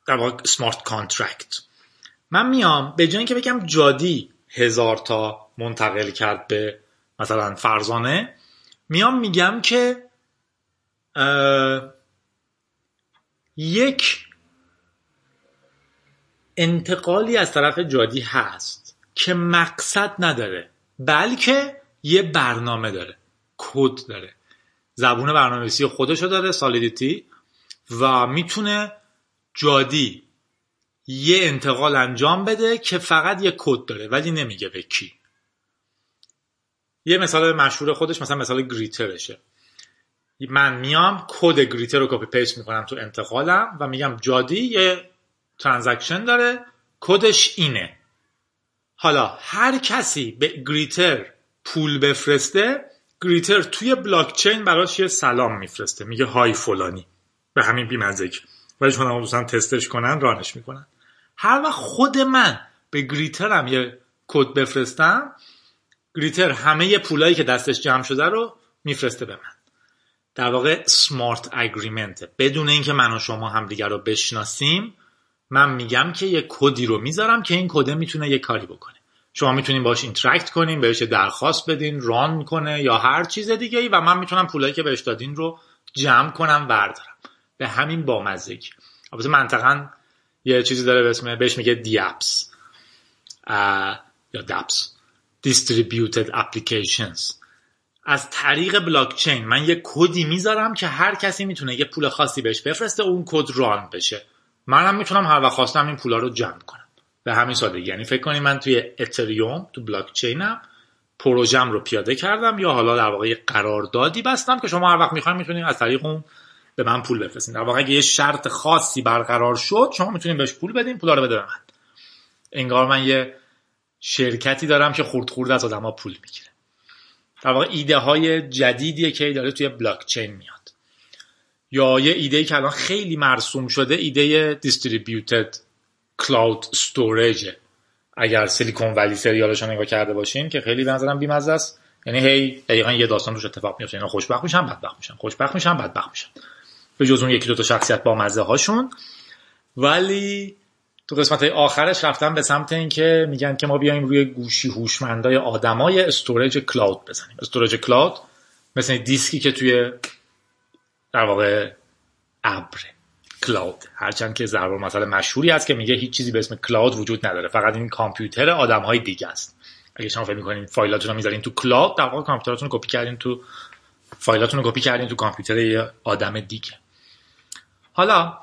در واقع smart contract من میام به جای که بگم جادی هزار تا منتقل کرد به مثلا فرزانه میام میگم که یک انتقالی از طرف جادی هست که مقصد نداره بلکه یه برنامه داره کد داره. زبون برنامه‌نویسی خودشو داره Solidity و می‌تونه جادی. یه انتقال انجام بده که فقط یه کد داره ولی نمیگه به کی. یه مثال مشهور خودش مثلا مثال greeter شه. من میام کد greeter رو copy paste می‌کنم تو انتقالم و میگم جادی یه transaction داره کدش اینه. حالا هر کسی به greeter پول بفرسته greeter توی بلاک چین براش یه سلام میفرسته میگه hi فلانی. به همین بیمزگی. ولی چون هم دوستان تستش کنن run ش می‌کنن. هر وقت خود من به greeter م یه کد بفرستم greeter همه پولایی که دستش جمع شده رو میفرسته به من. در واقع smart agreement بدون اینکه من و شما همدیگر رو بشناسیم من میگم که یه کدی رو می‌ذارم که این کده می‌تونه یه کاری بکنه. شما می‌تونین باش interact کنین بهش درخواست بدین run می‌کنه یا هر چیز دیگه ای و من می‌تونم پولایی که بهش دادین رو جمع کنم وردارم. به همین بامزگی البته منطقا یه چیزی داره به اسم بهش میگه DApps یا dapps Distributed Applications. از طریق بلاک چین من یه کدی می‌ذارم که هر کسی می‌تونه یه پول خاصی بهش بفرسته اون کد run بشه. منم می‌تونم هر وقت خواستم این پولا رو جمع کنم. به همین سادگی. یعنی فکر کنید من توی اتریوم تو بلاک چینم پروژم رو پیاده کردم یا حالا در واقع یه قراردادی بستم که شما هر وقت می‌خواین می‌تونید از طریق اون به من پول بفرستین. در واقع اگه یه شرط خاصی برقرار شد شما می‌تونید بهش پول بدین پولا رو بده من. انگار من یه شرکتی دارم که خورد خورد از آدما پول می‌گیره. در واقع ایده های جدیدیه که داره توی بلاک چین میاد. یا یه ایده که الان خیلی مرسوم شده ایده distributed cloud storage اگر Silicon Valley سریالش رو نگاه کرده باشین که خیلی به نظرم بیمزه است. یعنی هی دقیقا یه داستان روش اتفاق میفته اینا خوشبخت میشن بدبخت میشن. خوشبخت میشن بدبخت میشن. به جز اون یکی دو تا شخصیت با مزه هاشون. ولی تو قسمت های آخرش رفتن به سمت اینکه میگن که ما بیایم روی گوشی هوشمندای آدمای storage cloud بزنیم. storage cloud مثل دیسکی که توی در واقع ابر cloud. هرچند که ضرب‌المثل مشهوری هست که میگه هیچ چیزی به اسم cloud وجود نداره. فقط این کامپیوتر آدم های دیگه است. اگه شما فکر می‌کنین فایلاتون رو می‌ذارین تو cloud در واقع کامپیوترتون رو کپی کردین تو فایلاتون رو کپی کردین تو کامپیوتر یه آدم دیگه. حالا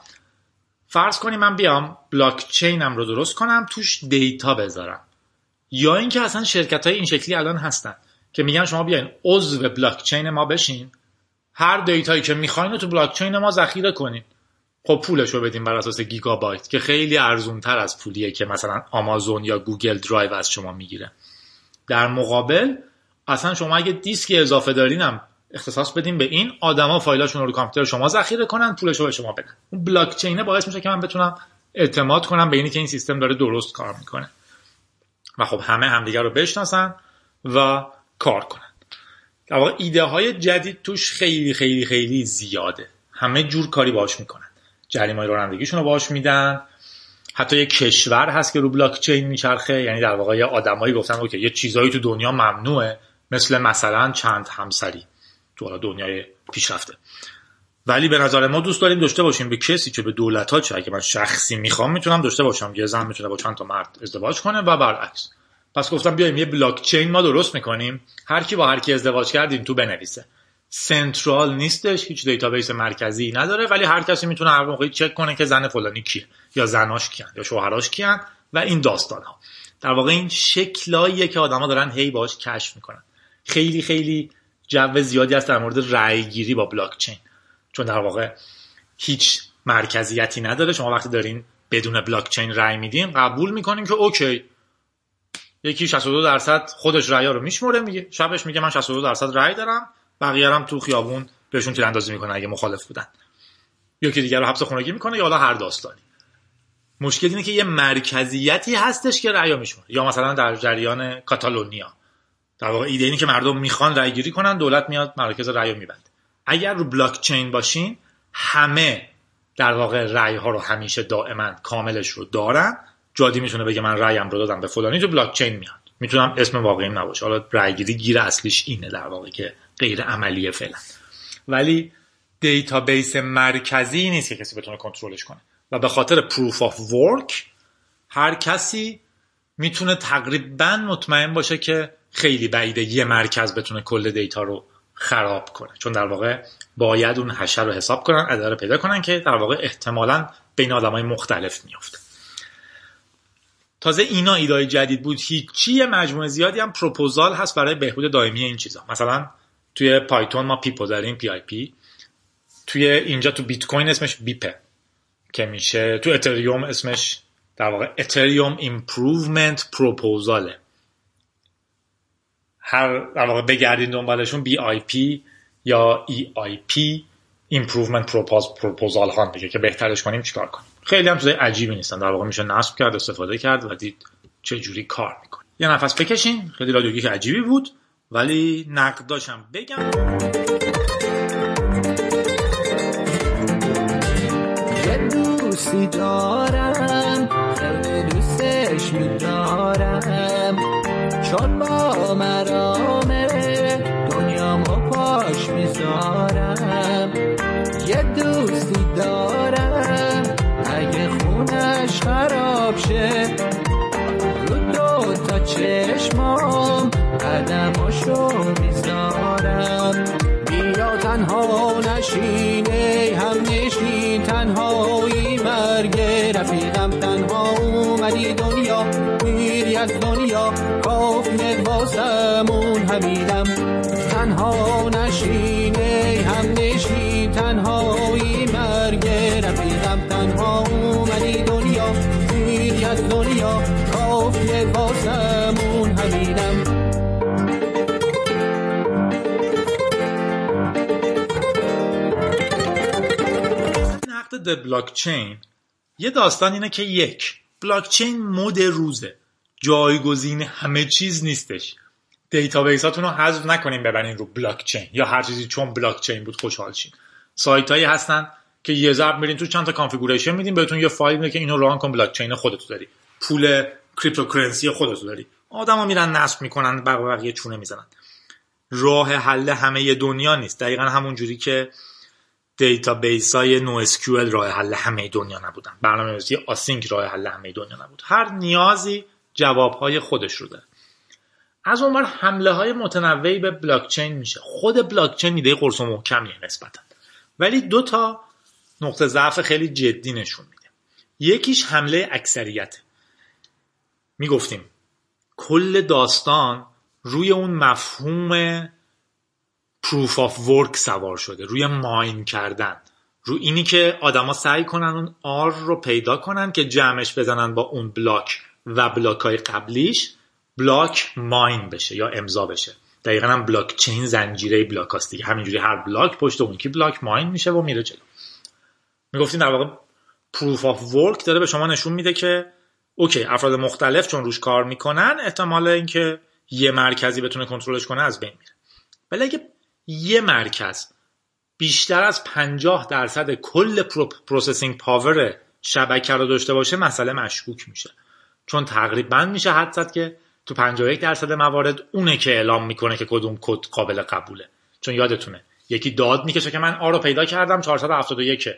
فرض کنیم من بیام بلاک چینم رو درست کنم توش data بذارم. یا اینکه اصلا شرکت های این شکلی الان هستن که میگن شما بیاین عضو بلاک چین ما بشین. هر data یی که می‌خواین رو تو بلاک چین ما ذخیره کنین. خب پولش رو بدیم بر اساس گیگابایت که خیلی ارزون تر از پولیه که مثلا آمازون یا Google Drive از شما می‌گیره. در مقابل اصلا شما اگه دیسک اضافه دارینم اختصاص بدیم به این. آدما فایلاشون رو کامپیوتر شما ذخیره کنن پولش رو به شما بدن. اون بلاک چینه باعث میشه که من بتونم اعتماد کنم به اینی که این سیستم داره درست کار می‌کنه. و خب همه همدیگر رو بشناسن و کار کنن. در واقع ایده های جدید توش خیلی خیلی خیلی زیاده. همه جور کاری باش می‌کنن. جریمه رانندگیشون رو باش میدن. حتی یه کشور هست که رو بلاک چین میچرخه. یعنی در واقع یه آدمایی گفتن اوکی یه چیزایی تو دنیا ممنوعه. مثل مثلا چند همسری. تو دنیای پیشرفته. ولی به نظر ما دوست داریم داشته باشیم به کسی که به دولت ها چه اگه من شخصی می‌خوام می‌تونم داشته باشم یه زن می‌تونه با چند تا مرد ازدواج کنه و برعکس. پس گفتم بیایم یه بلاک چین ما درست می‌کنیم. هر کی با هر کی ازدواج کردیم تو بنویسه. central نیستش هیچ database مرکزی نداره ولی هر کسی می‌تونه هر موقعی چک کنه که زن فلانی کیه یا زناش کیان یا شوهراش کیان و این داستان ها در واقع این شکلاییه که آدما دارن هی باش کشف می‌کنن. خیلی خیلی جو زیادی هست در مورد رأی گیری با بلاک چین چون در واقع هیچ مرکزیتی نداره. شما وقتی دارین بدون بلاک چین رای میدیم قبول می‌کنیم که OK. یکی 62 درصد خودش رأی رو میشموره میگه شبش میگه من 62 درصد رأی دارم بقیه هم تو خیابون بهشون تیراندازی می‌کنه اگه مخالف بودن. یکی دیگر رو حبس خونگی می‌کنه یا حالا هر داستانی. مشکل اینه که یه مرکزیتی هستش که رأی میشموره. یا مثلا در جریان کاتالونیا. در واقع ایده اینه که مردم می‌خوان رأی گیری کنن دولت میاد مراکز رأی میبنده. اگر رو بلاک چین باشین همه در واقع رأی ها رو همیشه دائما کاملش رو دارن. جادی می‌تونه بگه من رأیم رو دادم به فلانی تو بلاک چین میاد. می‌تونم اسم واقعیم نباشه. حالا رأیگیری گیر اصلیش اینه در واقع که غیر عملیه فعلا. ولی database مرکزی نیست که کسی بتونه کنترلش کنه. و به خاطر proof of work هر کسی می‌تونه تقریبا مطمئن باشه که خیلی بعیده یه مرکز بتونه کل data رو خراب کنه. چون در واقع باید اون hash رو حساب کنن عدد رو پیدا کنن که در واقع احتمالا بین آدمای مختلف میفته تازه اینا ایدای جدید بود. هیچی مجموعه زیادی هم پروپوزال هست برای بهبود دائمی این چیزا. مثلا توی پایتون ما پیپو داریم PEP. توی اینجا تو بیت کوین اسمش BIP ه که میشه تو اتریوم اسمش در واقع اتریوم improvement proposal ه. در واقع بگردین دنبالشون BIP یا EIP improvement proposal ها دیگه که بهترش کنیم چیکار کنیم. خیلی هم چیزای عجیبی نیستن. در واقع میشه نصب کرد استفاده کرد و دید چه جوری کار می‌کنه. یه نفس بکشین. خیلی رادیوگیک عجیبی بود ولی نقد داشتم بگم. دوستی دارم دوستش میدارم. چون با مرامه دنیا ما پاش می‌ذارم. یه دوستی دارم. اگه خونش خراب شه رو دو تا چشمام قدماشو می‌ذارم. بیا تنها نشینه هم نشین. تنهایی مرگ رفیقم. واسمون همیدم. تنها نشینه هم نشین. تنهایی مرگ رفیقم. تنها اومدی دنیا میری از دنیا. کافیه واسمون همیدم. نقد بلاکچین یه داستان اینه که یک. بلاکچین مد روزه. جایگزین همه چیز نیستش. database هاتون رو حذف نکنین ببرین رو بلاکچین یا هر چیزی چون بلاکچین بود خوشحال شین. سایت هایی هستن که یه ضرب میرین تو چند تا configuration میدین بهتون یه فایل میده که اینو run کن بلاکچین خودتو داری. پول cryptocurrency خودتو داری. آدما میرن نصب می‌کنن بقیه بقیه چونه می‌زنن. راه حل همه دنیا نیست. دقیقا همون جوری که database های نو راه حل همه دنیا نبودن. برنامه نویسی async راه حل همه دنیا نبود. هر نیازی جواب های خودش رو داره از اونور حمله های متنوعی به بلاکچین میشه. خود بلاکچین ایده قرص و محکمیه نسبتا. ولی دو تا نقطه ضعف خیلی جدی نشون میده. یکیش حمله اکثریت. می‌گفتیم کل داستان روی اون مفهوم proof of work سوار شده روی ماین کردن. رو اینی که آدما سعی کنن اون R رو پیدا کنن که جمعش بزنن با اون بلاک و بلاک های قبلیش بلاک ماین بشه یا امضا بشه. دقیقا هم بلاک چین زنجیره بلاک هست دیگه. همینجوری هر بلاک پشت اون که بلاک ماین میشه و میره جلو. می‌گفتیم در واقع proof of work داره به شما نشون میده که okay افراد مختلف چون روش کار می‌کنن احتمال اینکه یه مرکزی بتونه کنترلش کنه از بین میره. ولی اگه یه مرکز بیشتر از 50 درصد کل processing power شبکه رو داشته باشه مسئله مشکوک میشه. چون تقریبا میشه حدس زد که تو 51 درصد موارد اونه که اعلام می‌کنه که کدوم کد قابل قبوله. چون یادتونه یکی داد می‌کشه که من R رو پیدا کردم 471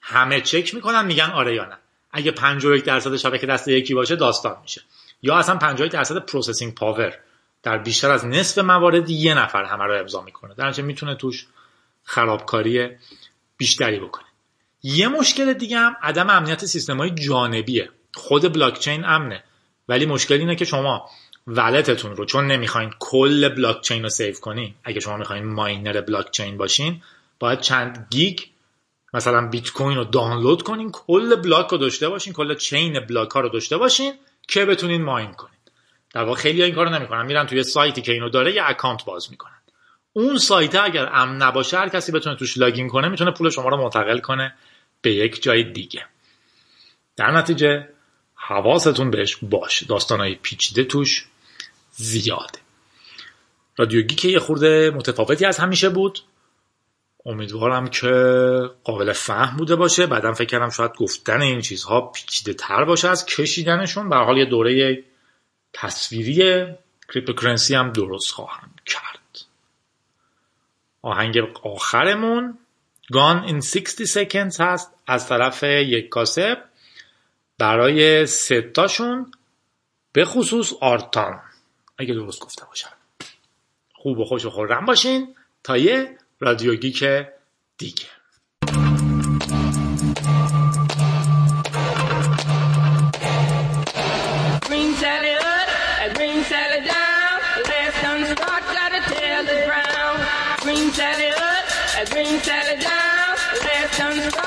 همه چک می‌کنن میگن آره یا نه. اگه 51 درصد شبکه دست یکی باشه داستان میشه. یا اصلا 51 درصد processing power در بیشتر از نصف موارد یه نفر همه رو امضا می‌کنه. در می‌تونه توش خرابکاری بیشتری بکنه. یه مشکل دیگه هم عدم امنیت سیستم های جانبیه. خود بلاکچین امنه. ولی مشکل اینه که شما wallet تون رو چون نمی‌خواین کل بلاکچین رو save کنین اگه شما می‌خواین ماینر بلاکچین باشین باید چند گیگ مثلا بیت کوین رو دانلود کنین کل بلاک رو داشته باشین کل chain بلاک ها رو داشته باشین که بتونین ماین کنین. در واقع خیلی این کارو نمی‌کنن. میرن توی سایتی که اینو داره یه اکانت باز می‌کنن. اون سایت اگر امن نباشه هر کسی بتونه توش لاگین کنه می‌تونه پول شما رو منتقل کنه به یک جای دیگه. در نتیجه حواستون بهش باشه داستانهای پیچیده توش زیاده رادیوگی که یه خورده متفاوتی از همیشه بود. امیدوارم که قابل فهم بوده باشه. بعدم فکر کردم شاید گفتن این چیزها پیچیده تر باشه از کشیدنشون. به حال یه دوره تصویری cryptocurrency هم درست خواهم کرد. آهنگ آخرمون. Gone in 60 Seconds هست از طرف یک کاسب برای سه تاشون به خصوص آرتان اگه درست گفته باشم. خوب و خوش و خرم باشین تا یه رادیو گیک دیگه. Green salad down. Let's